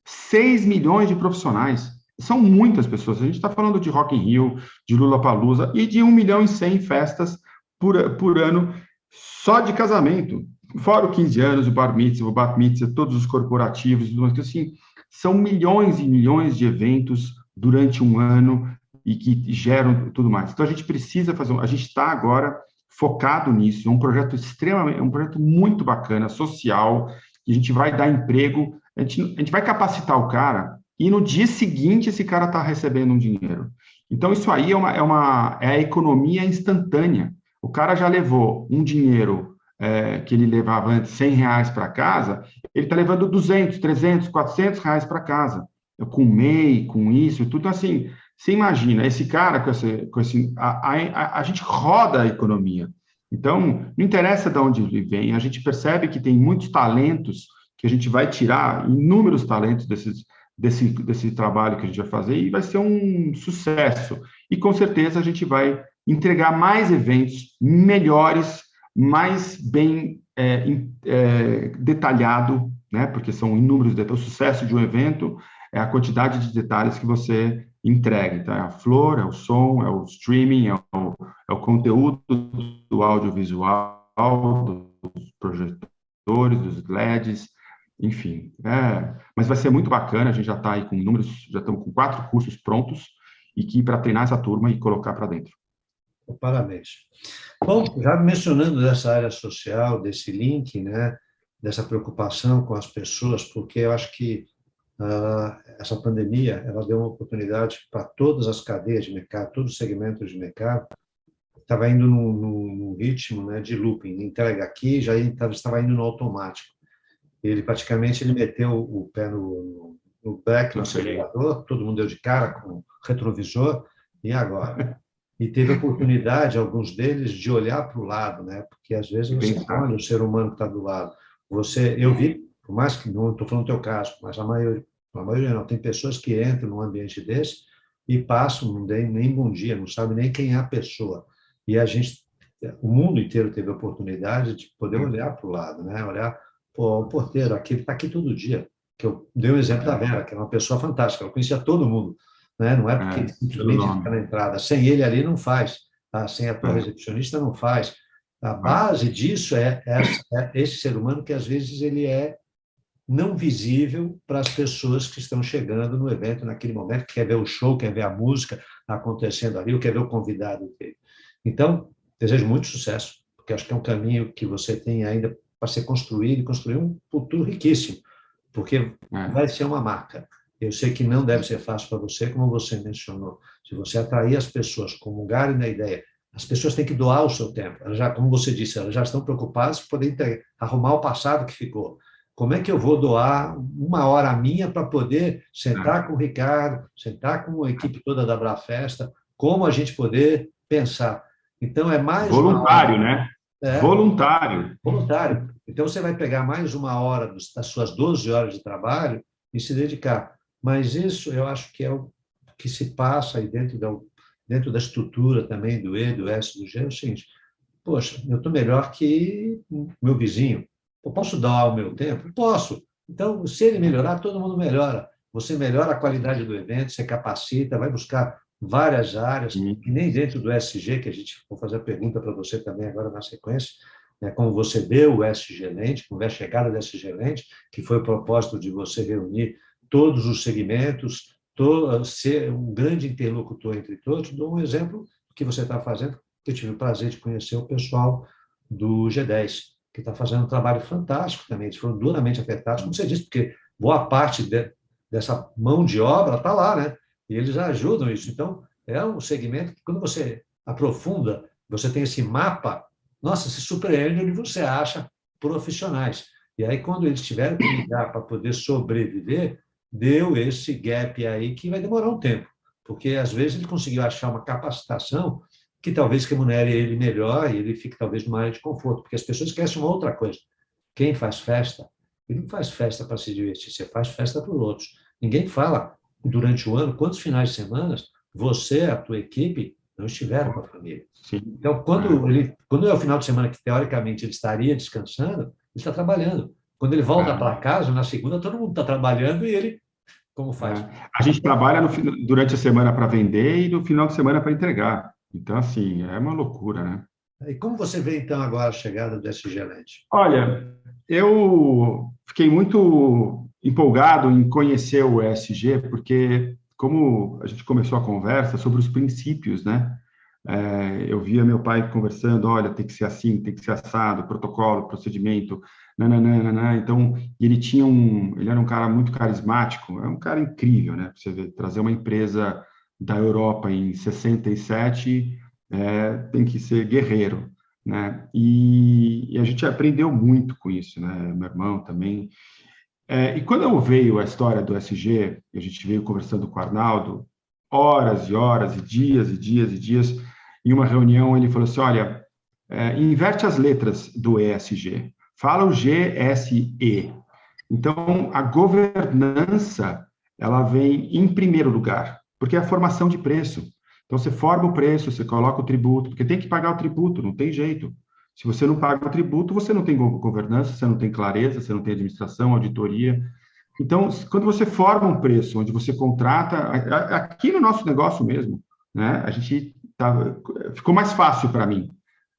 6 milhões de profissionais. São muitas pessoas. A gente está falando de Rock in Rio, de Lula Palusa e de 1 milhão e 100 festas por, por ano só de casamento. Fora o 15 anos, o bar mitzvah, o bat mitzvah, todos os corporativos, assim, são milhões e milhões de eventos durante um ano e que geram tudo mais. Então a gente precisa fazer, a gente está agora focado nisso, é um projeto extremamente, é um projeto muito bacana, social, que a gente vai dar emprego, a gente, a gente vai capacitar o cara e no dia seguinte esse cara está recebendo um dinheiro. Então isso aí é uma, é uma é a economia instantânea. O cara já levou um dinheiro é, que ele levava antes 100 reais para casa, ele está levando 200, 300, 400 reais para casa, com MEI, com isso, tudo assim. Você imagina, esse cara com esse. Com esse a, a, a gente roda a economia. Então, não interessa de onde ele vem, a gente percebe que tem muitos talentos que a gente vai tirar, inúmeros talentos desses, desse, desse trabalho que a gente vai fazer, e vai ser um sucesso. E com certeza a gente vai entregar mais eventos melhores mais bem é, é, detalhado, né? Porque são inúmeros detalhes. O sucesso de um evento é a quantidade de detalhes que você entrega. Então, é a flor, é o som, é o streaming, é o, é o conteúdo do audiovisual, dos projetores, dos LEDs, enfim. É, mas vai ser muito bacana, a gente já está aí com números, já estamos com quatro cursos prontos, e que para treinar essa turma e colocar para dentro. Parabéns. Bom, já mencionando dessa área social, desse link, né, dessa preocupação com as pessoas, porque eu acho que uh, essa pandemia ela deu uma oportunidade para todas as cadeias de mercado, todos os segmentos de mercado, estava indo num, ritmo né, de looping, entrega aqui, já estava indo no automático. Ele praticamente ele meteu o pé no, no, back, no acelerador, todo mundo deu de cara com retrovisor, e agora? e teve a oportunidade, alguns deles, de olhar para o lado, né? Porque às vezes você olha o ser humano que está do lado. Você, eu vi, por mais que não estou falando do teu caso, mas a maioria, a maioria não, tem pessoas que entram num ambiente desse e passam, não dêem nem bom dia, não sabe nem quem é a pessoa. E a gente, o mundo inteiro teve a oportunidade de poder olhar para o lado, né? Olhar, o porteiro aqui está aqui todo dia. Que eu dei o um exemplo da Vera, que é uma pessoa fantástica, ela conhecia todo mundo né? não é porque é, simplesmente fica na entrada. Sem ele ali não faz, tá? sem a tua é. recepcionista não faz. A base disso é, é, é, esse ser humano que às vezes ele é não visível para as pessoas que estão chegando no evento naquele momento, que quer ver o show, quer ver a música acontecendo ali, ou quer ver o convidado dele. Então, desejo muito sucesso, porque acho que é um caminho que você tem ainda para ser construído e construir um futuro riquíssimo, porque é. vai ser uma marca. Eu sei que não deve ser fácil para você, como você mencionou. Se você atrair as pessoas, comungarem na ideia, as pessoas têm que doar o seu tempo. Elas já, como você disse, elas já estão preocupadas por poder arrumar o passado que ficou. Como é que eu vou doar uma hora minha para poder sentar com o Ricardo, sentar com a equipe toda da Brafesta, como a gente poder pensar? Então, é mais. Voluntário, né? É, voluntário. Voluntário. Então, você vai pegar mais uma hora das suas 12 horas de trabalho e se dedicar. Mas isso eu acho que é o que se passa aí dentro da, dentro da estrutura também do E, do S, do G, é o seguinte, poxa, eu estou melhor que meu vizinho. Eu posso dar o meu tempo? Posso. Então, se ele melhorar, todo mundo melhora. Você melhora a qualidade do evento, você capacita, vai buscar várias áreas, e nem dentro do SG, que a gente vou fazer a pergunta para você também agora na sequência, né, como você deu o SG Lente, como é a chegada do SG Lente, que foi o propósito de você reunir todos os segmentos, to, ser um grande interlocutor entre todos. Dou um exemplo do que você está fazendo. Eu tive o prazer de conhecer o pessoal do G10, que está fazendo um trabalho fantástico também. Eles foram duramente afetados, como você disse, porque boa parte de, dessa mão de obra está lá, né? E eles ajudam isso. Então, é um segmento que, quando você aprofunda, você tem esse mapa, nossa, se surpreende onde você acha profissionais. E aí, quando eles tiveram que ligar para poder sobreviver, deu esse gap aí que vai demorar um tempo, porque às vezes ele conseguiu achar uma capacitação que talvez remunere ele melhor e ele fique talvez numa área de conforto, porque as pessoas esquecem uma outra coisa. Quem faz festa, ele não faz festa para se divertir, você faz festa para os outros. Ninguém fala durante o ano quantos finais de semana você, a tua equipe, não estiveram com a família. Sim. Então, quando, ele, quando é o final de semana que, teoricamente, ele estaria descansando, ele está trabalhando. Quando ele volta ah. para casa, na segunda, todo mundo está trabalhando e ele, como faz? É. A gente trabalha no, durante a semana para vender e no final de semana para entregar. Então, assim, é uma loucura, né? E como você vê, então, agora a chegada do SG LED? Olha, eu fiquei muito empolgado em conhecer o ESG, porque como a gente começou a conversa sobre os princípios, né? É, eu via meu pai conversando, olha, tem que ser assim, tem que ser assado, protocolo, procedimento, nananana. Então, ele tinha um, ele era um cara muito carismático, é um cara incrível, né? Você vê, trazer uma empresa da Europa em 67 é, tem que ser guerreiro, né? E, e, a gente aprendeu muito com isso, né? Meu irmão também. É, e quando veio a história do SG, a gente veio conversando com o Arnaldo, horas e horas e dias e dias e dias, em uma reunião ele falou assim, olha, é, inverte as letras do ESG, fala o GSE. Então, a governança, ela vem em primeiro lugar, porque é a formação de preço. Então, você forma o preço, você coloca o tributo, porque tem que pagar o tributo, não tem jeito. Se você não paga o tributo, você não tem governança, você não tem clareza, você não tem administração, auditoria. Então, quando você forma um preço, onde você contrata, aqui no nosso negócio mesmo, né, a gente tá, ficou mais fácil para mim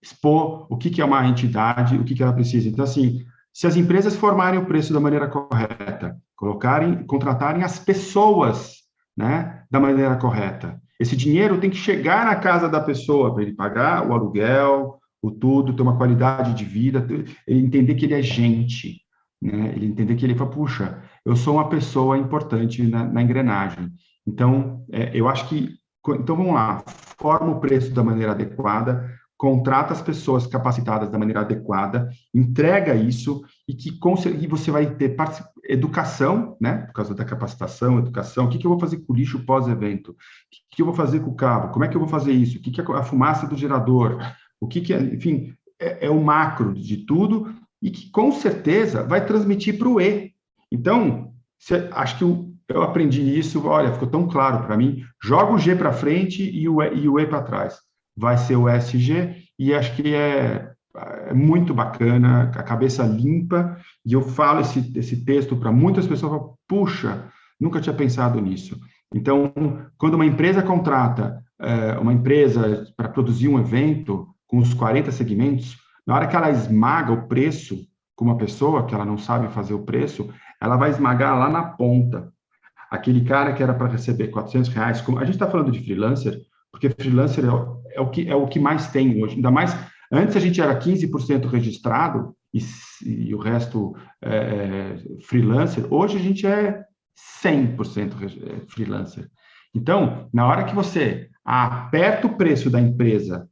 expor o que, que é uma entidade, o que, que ela precisa. Então, assim, se as empresas formarem o preço da maneira correta, colocarem, contratarem as pessoas, né, da maneira correta, esse dinheiro tem que chegar na casa da pessoa para ele pagar o aluguel, o tudo, ter uma qualidade de vida, ele entender que ele é gente, né? Ele entender que ele fala, puxa, eu sou uma pessoa importante na, na engrenagem. Então, é, eu acho que, então vamos lá, forma o preço da maneira adequada, contrata as pessoas capacitadas da maneira adequada, entrega isso e que e você vai ter educação, né? Por causa da capacitação, educação. O que, que eu vou fazer com o lixo pós-evento? O que, que eu vou fazer com o cabo? Como é que eu vou fazer isso? O que, que é a fumaça do gerador? O que, que é, enfim, é, é o macro de tudo e que com certeza vai transmitir para o E. Então, cê, acho que eu, eu aprendi isso, olha, ficou tão claro para mim, joga o G para frente e o E, e, o para trás. Vai ser o SG e acho que é, é muito bacana, a cabeça limpa, e eu falo esse, esse texto para muitas pessoas, puxa, nunca tinha pensado nisso. Então, quando uma empresa contrata é, uma empresa para produzir um evento, com os 40 segmentos, na hora que ela esmaga o preço com uma pessoa que ela não sabe fazer o preço, ela vai esmagar lá na ponta. Aquele cara que era para receber 400 reais, como, a gente está falando de freelancer, porque freelancer é o, é o, que, é o que mais tem hoje, ainda mais, antes a gente era 15% registrado e, e, o resto é, é, freelancer, hoje a gente é 100% é, freelancer. Então, na hora que você aperta o preço da empresa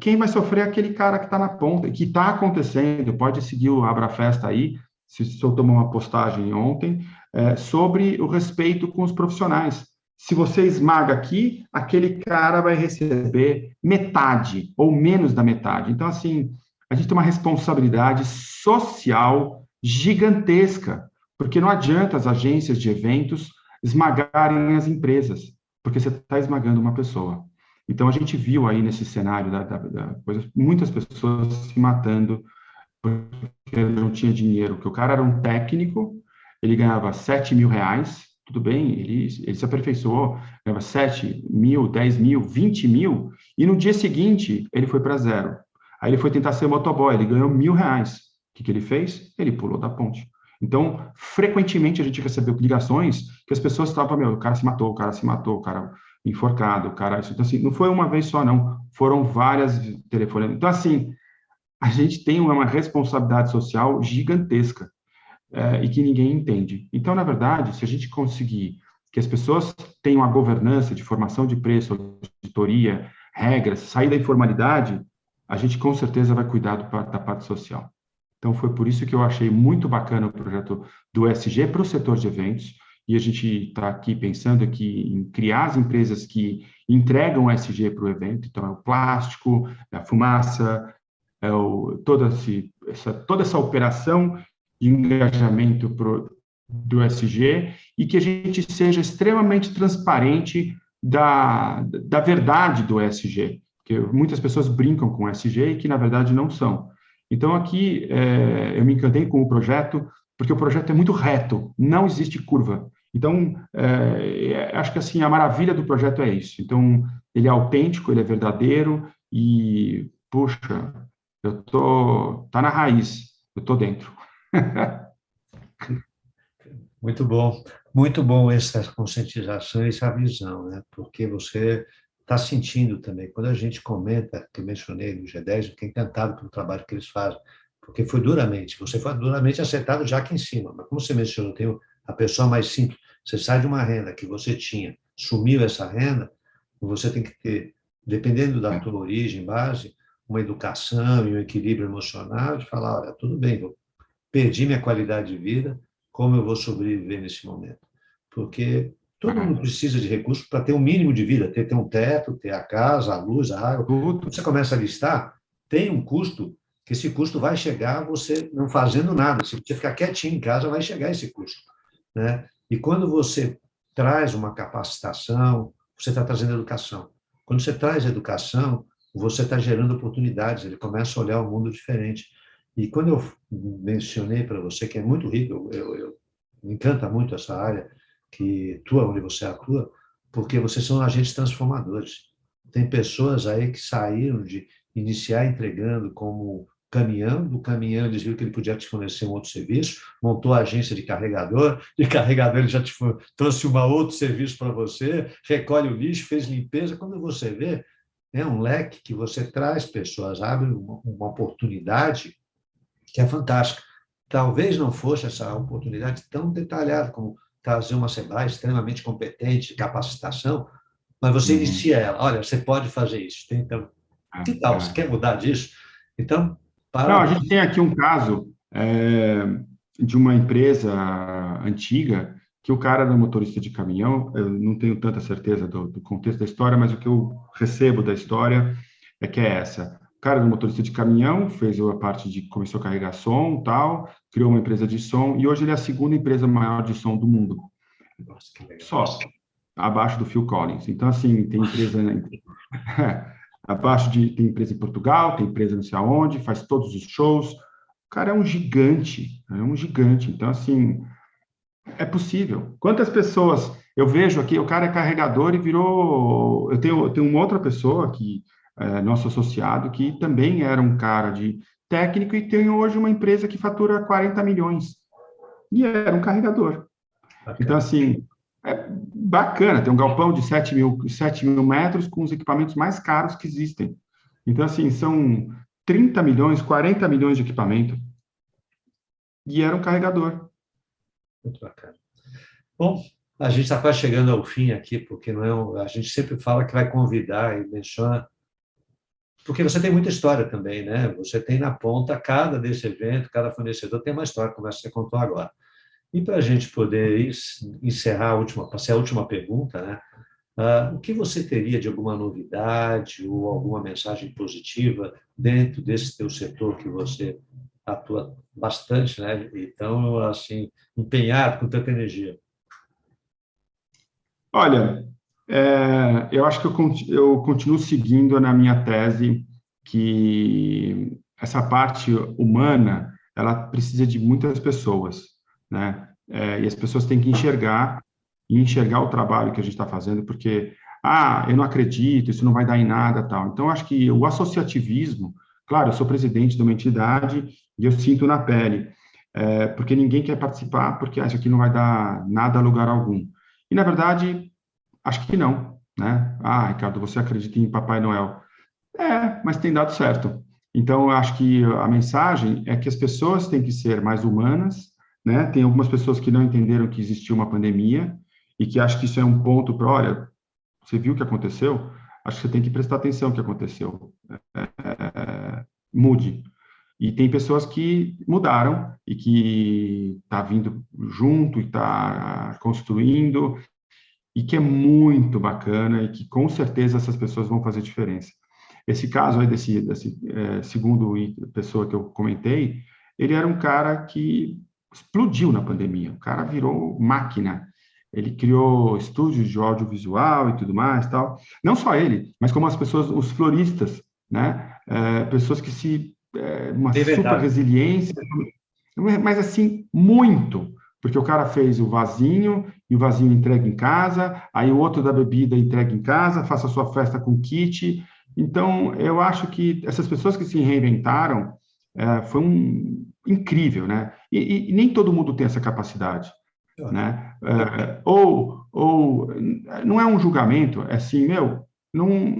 quem vai sofrer é aquele cara que está na ponta, que está acontecendo. Pode seguir o Abra Festa aí, se soltou uma postagem ontem, é, sobre o respeito com os profissionais. Se você esmaga aqui, aquele cara vai receber metade ou menos da metade. Então, assim, a gente tem uma responsabilidade social gigantesca, porque não adianta as agências de eventos esmagarem as empresas, porque você está esmagando uma pessoa. Então, a gente viu aí nesse cenário da, da, da coisa, muitas pessoas se matando porque não tinha dinheiro, que o cara era um técnico, ele ganhava 7 mil reais, tudo bem, ele, ele se aperfeiçoou, ganhava 7 mil, 10 mil, 20 mil, e no dia seguinte ele foi para zero. Aí ele foi tentar ser motoboy, ele ganhou mil reais. O que, que ele fez? Ele pulou da ponte. Então, frequentemente a gente recebeu ligações que as pessoas estavam, meu, o cara se matou, o cara se matou, o cara enforcado, cara... Então, assim, não foi uma vez só, não. Foram várias telefonemas. Então, assim, a gente tem uma responsabilidade social gigantesca é, e que ninguém entende. Então, na verdade, se a gente conseguir que as pessoas tenham a governança de formação de preço, auditoria, regras, sair da informalidade, a gente com certeza vai cuidar do, da parte social. Então, foi por isso que eu achei muito bacana o projeto do SG para o setor de eventos, e a gente está aqui pensando aqui em criar as empresas que entregam o SG para o evento, então é o plástico, é a fumaça, é o, toda, esse, essa, toda essa operação de engajamento pro, do SG e que a gente seja extremamente transparente da, da verdade do SG, que muitas pessoas brincam com o SG e que, na verdade, não são. Então, aqui, é, eu me encantei com o projeto, porque o projeto é muito reto, não existe curva. Então, é, é, acho que, assim, a maravilha do projeto é isso. Então, ele é autêntico, ele é verdadeiro e, puxa, eu tô, tá na raiz, eu tô dentro. [laughs] Muito bom, muito bom essa conscientização, essa visão, né? Porque você está sentindo também. Quando a gente comenta, que eu mencionei no G10, eu fiquei encantado pelo trabalho que eles fazem, porque foi duramente, você foi duramente acertado já aqui em cima, mas como você mencionou, tem a pessoa mais simples, você sai de uma renda que você tinha, sumiu essa renda, você tem que ter, dependendo da tua origem, base, uma educação e um equilíbrio emocional de falar, olha, tudo bem, eu perdi minha qualidade de vida, como eu vou sobreviver nesse momento? Porque todo mundo precisa de recursos para ter um mínimo de vida, ter, ter um teto, ter a casa, a luz, a água. Quando você começa a listar, tem um custo, que esse custo vai chegar você não fazendo nada. Se você ficar quietinho em casa, vai chegar esse custo. Né? E quando você traz uma capacitação, você está trazendo educação. Quando você traz educação, você está gerando oportunidades, ele começa a olhar o mundo diferente. E quando eu mencionei para você que é muito rico, eu, eu, me encanta muito essa área que tua onde você atua, porque vocês são agentes transformadores. Tem pessoas aí que saíram de iniciar entregando como caminhão, do caminhão eles viram que ele podia te fornecer um outro serviço, montou a agência de carregador, de [laughs] carregador ele já te trouxe um outro serviço para você, recolhe o lixo, fez limpeza. Quando você vê, é um leque que você traz pessoas, abre uma, uma oportunidade que é fantástica. Talvez não fosse essa oportunidade tão detalhada como trazer uma Sebrae extremamente competente, de capacitação, mas você uhum. inicia ela. Olha, você pode fazer isso. Então, ah, que tal? Você quer mudar disso? Então, para... Não, a gente tem aqui um caso é, de uma empresa antiga que o cara era motorista de caminhão, eu não tenho tanta certeza do, do, contexto da história, mas o que eu recebo da história é que é essa cara do motorista de caminhão, fez a parte de começou a carregar som, tal, criou uma empresa de som e hoje ele é a segunda empresa maior de som do mundo. Nossa, Só abaixo do Phil Collins. Então assim, tem empresa [laughs] [laughs] abaixo de tem empresa em Portugal, tem empresa não sei aonde, faz todos os shows. O cara é um gigante, é um gigante. Então assim, é possível. Quantas pessoas eu vejo aqui, o cara é carregador e virou. Eu tenho, eu tenho uma outra pessoa que é, nosso associado, que também era um cara de técnico e tem hoje uma empresa que fatura 40 milhões. E era um carregador. Então, assim, é bacana. Tem um galpão de 7 mil, 7 mil metros com os equipamentos mais caros que existem. Então, assim, são 30 milhões, 40 milhões de equipamento. E era um carregador. Muito bacana. Bom, a gente está quase chegando ao fim aqui, porque não é um, a gente sempre fala que vai convidar e menciona porque você tem muita história também, né? Você tem na ponta cada desse evento, cada fornecedor tem uma história, como você contou agora. E para a gente poder encerrar a última, passar a última pergunta, né? Uh, o que você teria de alguma novidade ou alguma mensagem positiva dentro desse teu setor que você atua bastante, né? Então, assim, empenhado com tanta energia. Olha, é, eu acho que eu, eu continuo seguindo na minha tese que essa parte humana ela precisa de muitas pessoas, né? É, e as pessoas têm que enxergar e enxergar o trabalho que a gente está fazendo, porque ah, eu não acredito, isso não vai dar em nada, tal. Então, acho que o associativismo, claro, eu sou presidente de uma entidade e eu sinto na pele. é, porque ninguém quer participar, porque acha que não vai dar nada a lugar algum. E, na verdade, acho que não, né? Ah, Ricardo, você acredita em Papai Noel? É, mas tem dado certo. Então, acho que a mensagem é que as pessoas têm que ser mais humanas, né? Tem algumas pessoas que não entenderam que existia uma pandemia e que acham que isso é um ponto para, olha, você viu o que aconteceu? Acho que você tem que prestar atenção no que aconteceu. É, mude. E tem pessoas que mudaram e que está vindo junto e está construindo e que é muito bacana e que com certeza essas pessoas vão fazer diferença. Esse caso aí desse, desse é, segundo pessoa que eu comentei, ele era um cara que explodiu na pandemia. O cara virou máquina. Ele criou estúdios de audiovisual e tudo mais, tal. Não só ele, mas como as pessoas, os floristas, né? É, pessoas que se é, uma é super resiliência, mas assim muito, porque o cara fez o vasinho e o vasinho entrega em casa, aí o outro da bebida entrega em casa, faça a sua festa com kit. Então, eu acho que essas pessoas que se reinventaram é, foi um incrível, né? E, e, e, nem todo mundo tem essa capacidade, né? É, ou, ou não é um julgamento, é assim, meu, não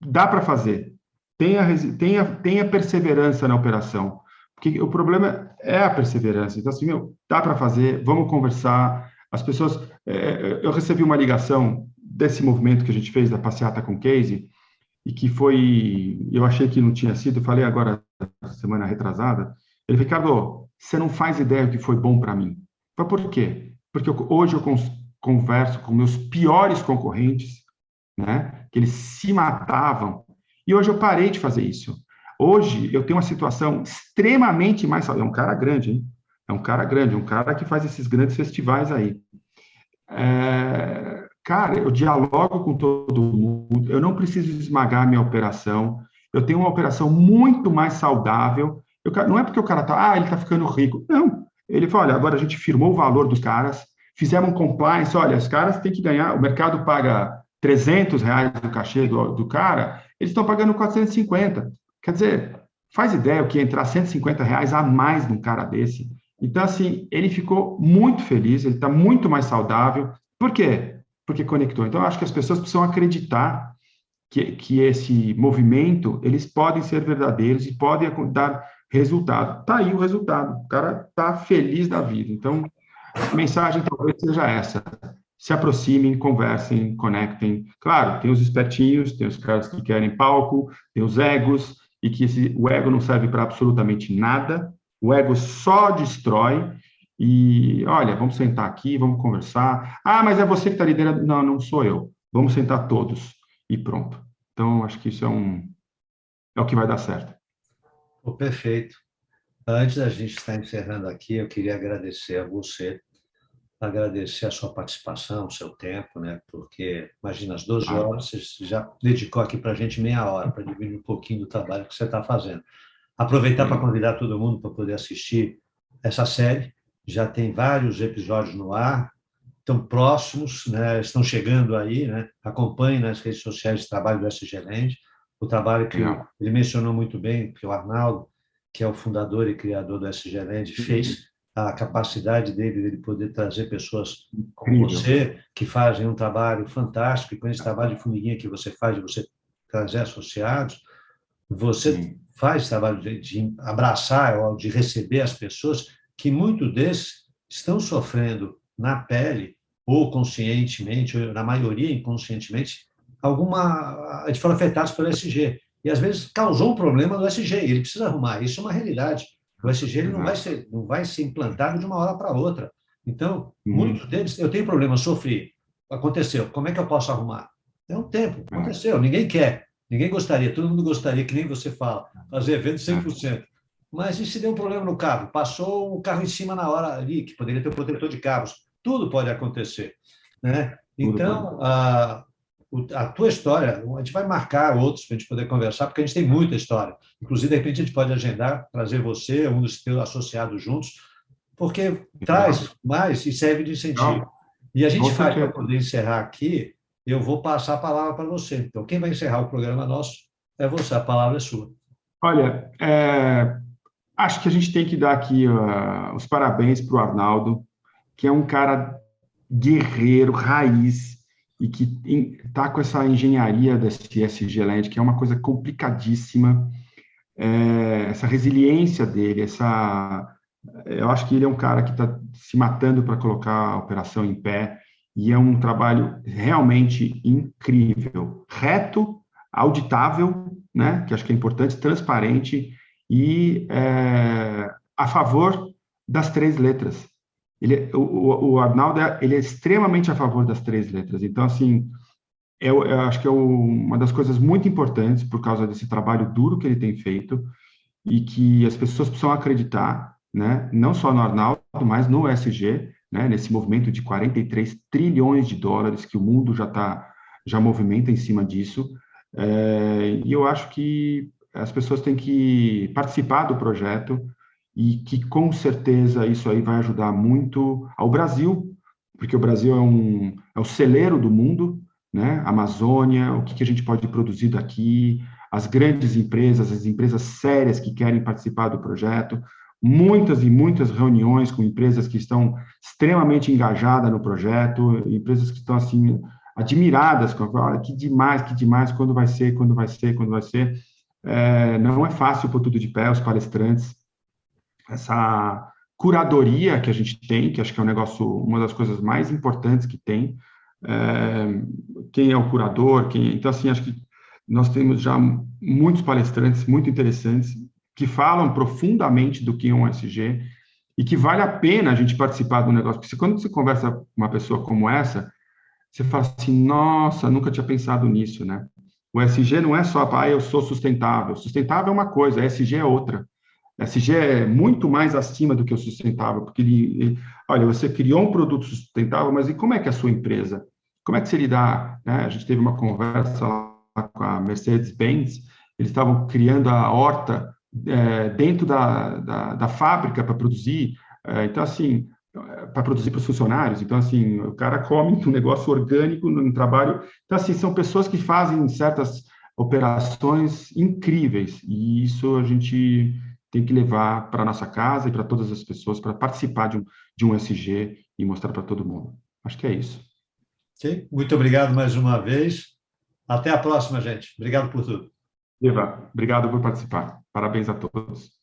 dá para fazer. Tenha, tenha, tenha perseverança na operação, porque o problema é a perseverança. Então, assim, meu, dá para fazer, vamos conversar. As pessoas. É, eu recebi uma ligação desse movimento que a gente fez da passeata com Casey, e que foi. Eu achei que não tinha sido, falei agora, semana retrasada. Ele Ricardo, você não faz ideia do que foi bom para mim. Mas por quê? Porque eu, hoje eu converso com meus piores concorrentes, né? Que eles se matavam. E hoje eu parei de fazer isso. Hoje eu tenho uma situação extremamente mais saudável. É um cara grande, hein? É um cara grande, um cara que faz esses grandes festivais aí. É, cara, eu dialogo com todo mundo, eu não preciso esmagar minha operação, eu tenho uma operação muito mais saudável. Não é porque o cara tá, ah, ele tá ficando rico. Não. Ele fala, olha, agora a gente firmou o valor dos caras, fizemos um compliance, olha, os caras têm que ganhar, o mercado paga 300 reais no cachê do, do cara, eles estão pagando 450. Quer dizer, faz ideia o que é entrar 150 reais a mais num cara desse. Então, assim, ele ficou muito feliz, ele está muito mais saudável. Por quê? Porque conectou. Então, eu acho que as pessoas precisam acreditar que, que esse movimento, eles podem ser verdadeiros e podem dar resultado. Está aí o resultado. O cara está feliz da vida. Então, a mensagem talvez seja essa. Se aproximem, conversem, conectem. Claro, tem os espertinhos, tem os caras que querem palco, tem os egos, e que esse, o ego não serve para absolutamente nada. O ego só destrói. E olha, vamos sentar aqui, vamos conversar. Ah, mas é você que está liderando. Não, não sou eu. Vamos sentar todos e pronto. Então, acho que isso é um é o que vai dar certo. Oh, perfeito. Antes da gente estar encerrando aqui, eu queria agradecer a você, agradecer a sua participação, o seu tempo, né? Porque, imagina, às 12 ah. horas, você já dedicou aqui para a gente meia hora para dividir um pouquinho do trabalho que você está fazendo. Aproveitar para convidar todo mundo para poder assistir essa série. Já tem vários episódios no ar, estão próximos, né? estão chegando aí. Né? Acompanhe nas redes sociais o trabalho do SG Land o trabalho que é. ele mencionou muito bem, que o Arnaldo, que é o fundador e criador do SG Land, fez a capacidade dele de poder trazer pessoas como você, que fazem um trabalho fantástico, e com esse trabalho de formiguinha que você faz, de você trazer associados, você Sim. faz trabalho de, de abraçar, de receber as pessoas, que muitos desses estão sofrendo na pele, ou conscientemente, ou na maioria inconscientemente, alguma. Eles foram afetados pelo SG. E às vezes causou um problema no SG, ele precisa arrumar. Isso é uma realidade. O SG ele não, vai ser, não vai ser implantado de uma hora para outra. Então, uhum. muitos deles, eu tenho problema, sofri, aconteceu, como é que eu posso arrumar? É um tempo, é. aconteceu, ninguém quer, ninguém gostaria, todo mundo gostaria, que nem você fala, fazer evento 100%. Mas e se deu um problema no carro? Passou o carro em cima na hora ali, que poderia ter um protetor de carros. Tudo pode acontecer. Né? Então, a, a tua história, a gente vai marcar outros para a gente poder conversar, porque a gente tem muita história. Inclusive, de repente, a gente pode agendar, trazer você, um dos teus associados juntos, porque traz mais e serve de incentivo. E a gente faz, para poder encerrar aqui, eu vou passar a palavra para você. Então, quem vai encerrar o programa nosso é você, a palavra é sua. Olha, é, acho que a gente tem que dar aqui uh, os parabéns para o Arnaldo, que é um cara guerreiro, raiz, e que está com essa engenharia desse SG Land, que é uma coisa complicadíssima, é, essa resiliência dele, essa, eu acho que ele é um cara que está se matando para colocar a operação em pé, e é um trabalho realmente incrível, reto, auditável, né, que acho que é importante, transparente e é, a favor das três letras. Ele, o, o Arnaldo é, ele é extremamente a favor das três letras. Então, assim, eu, eu acho que é uma das coisas muito importantes por causa desse trabalho duro que ele tem feito e que as pessoas precisam acreditar, né? Não só no Arnaldo, mas no SG, né? Nesse movimento de 43 trilhões de dólares que o mundo já está já movimenta em cima disso. É, e eu acho que as pessoas têm que participar do projeto e que com certeza isso aí vai ajudar muito ao Brasil, porque o Brasil é um é o celeiro do mundo, né? Amazônia, o que, que a gente pode produzir daqui, as grandes empresas, as empresas sérias que querem participar do projeto, muitas e muitas reuniões com empresas que estão extremamente engajadas no projeto, empresas que estão assim admiradas, com olha que demais, que demais, quando vai ser, quando vai ser, quando vai ser. É, não é fácil pôr tudo de pé, os palestrantes, essa curadoria que a gente tem, que acho que é um negócio, uma das coisas mais importantes que tem, é, quem é o curador, quem, então assim, acho que nós temos já muitos palestrantes muito interessantes que falam profundamente do que é um SG e que vale a pena a gente participar do negócio, porque quando você conversa com uma pessoa como essa, você fala assim, nossa, nunca tinha pensado nisso, né? O SG não é só, ah, eu sou sustentável. Sustentável é uma coisa, SG é outra. SG é muito mais acima do que o sustentável, porque ele, ele, olha, você criou um produto sustentável, mas e como é que é a sua empresa? Como é que você lidar? Né? A gente teve uma conversa lá com a Mercedes-Benz, eles estavam criando a horta é, dentro da, da, da fábrica para produzir. É, então, assim, para produzir para os funcionários. Então, assim, o cara come um negócio orgânico no trabalho. Então, assim, são pessoas que fazem certas operações incríveis e isso a gente tem que levar para nossa casa e para todas as pessoas para participar de um, de um SG e mostrar para todo mundo. Acho que é isso. Okay. Muito obrigado mais uma vez. Até a próxima, gente. Obrigado por tudo. Eva, obrigado por participar. Parabéns a todos.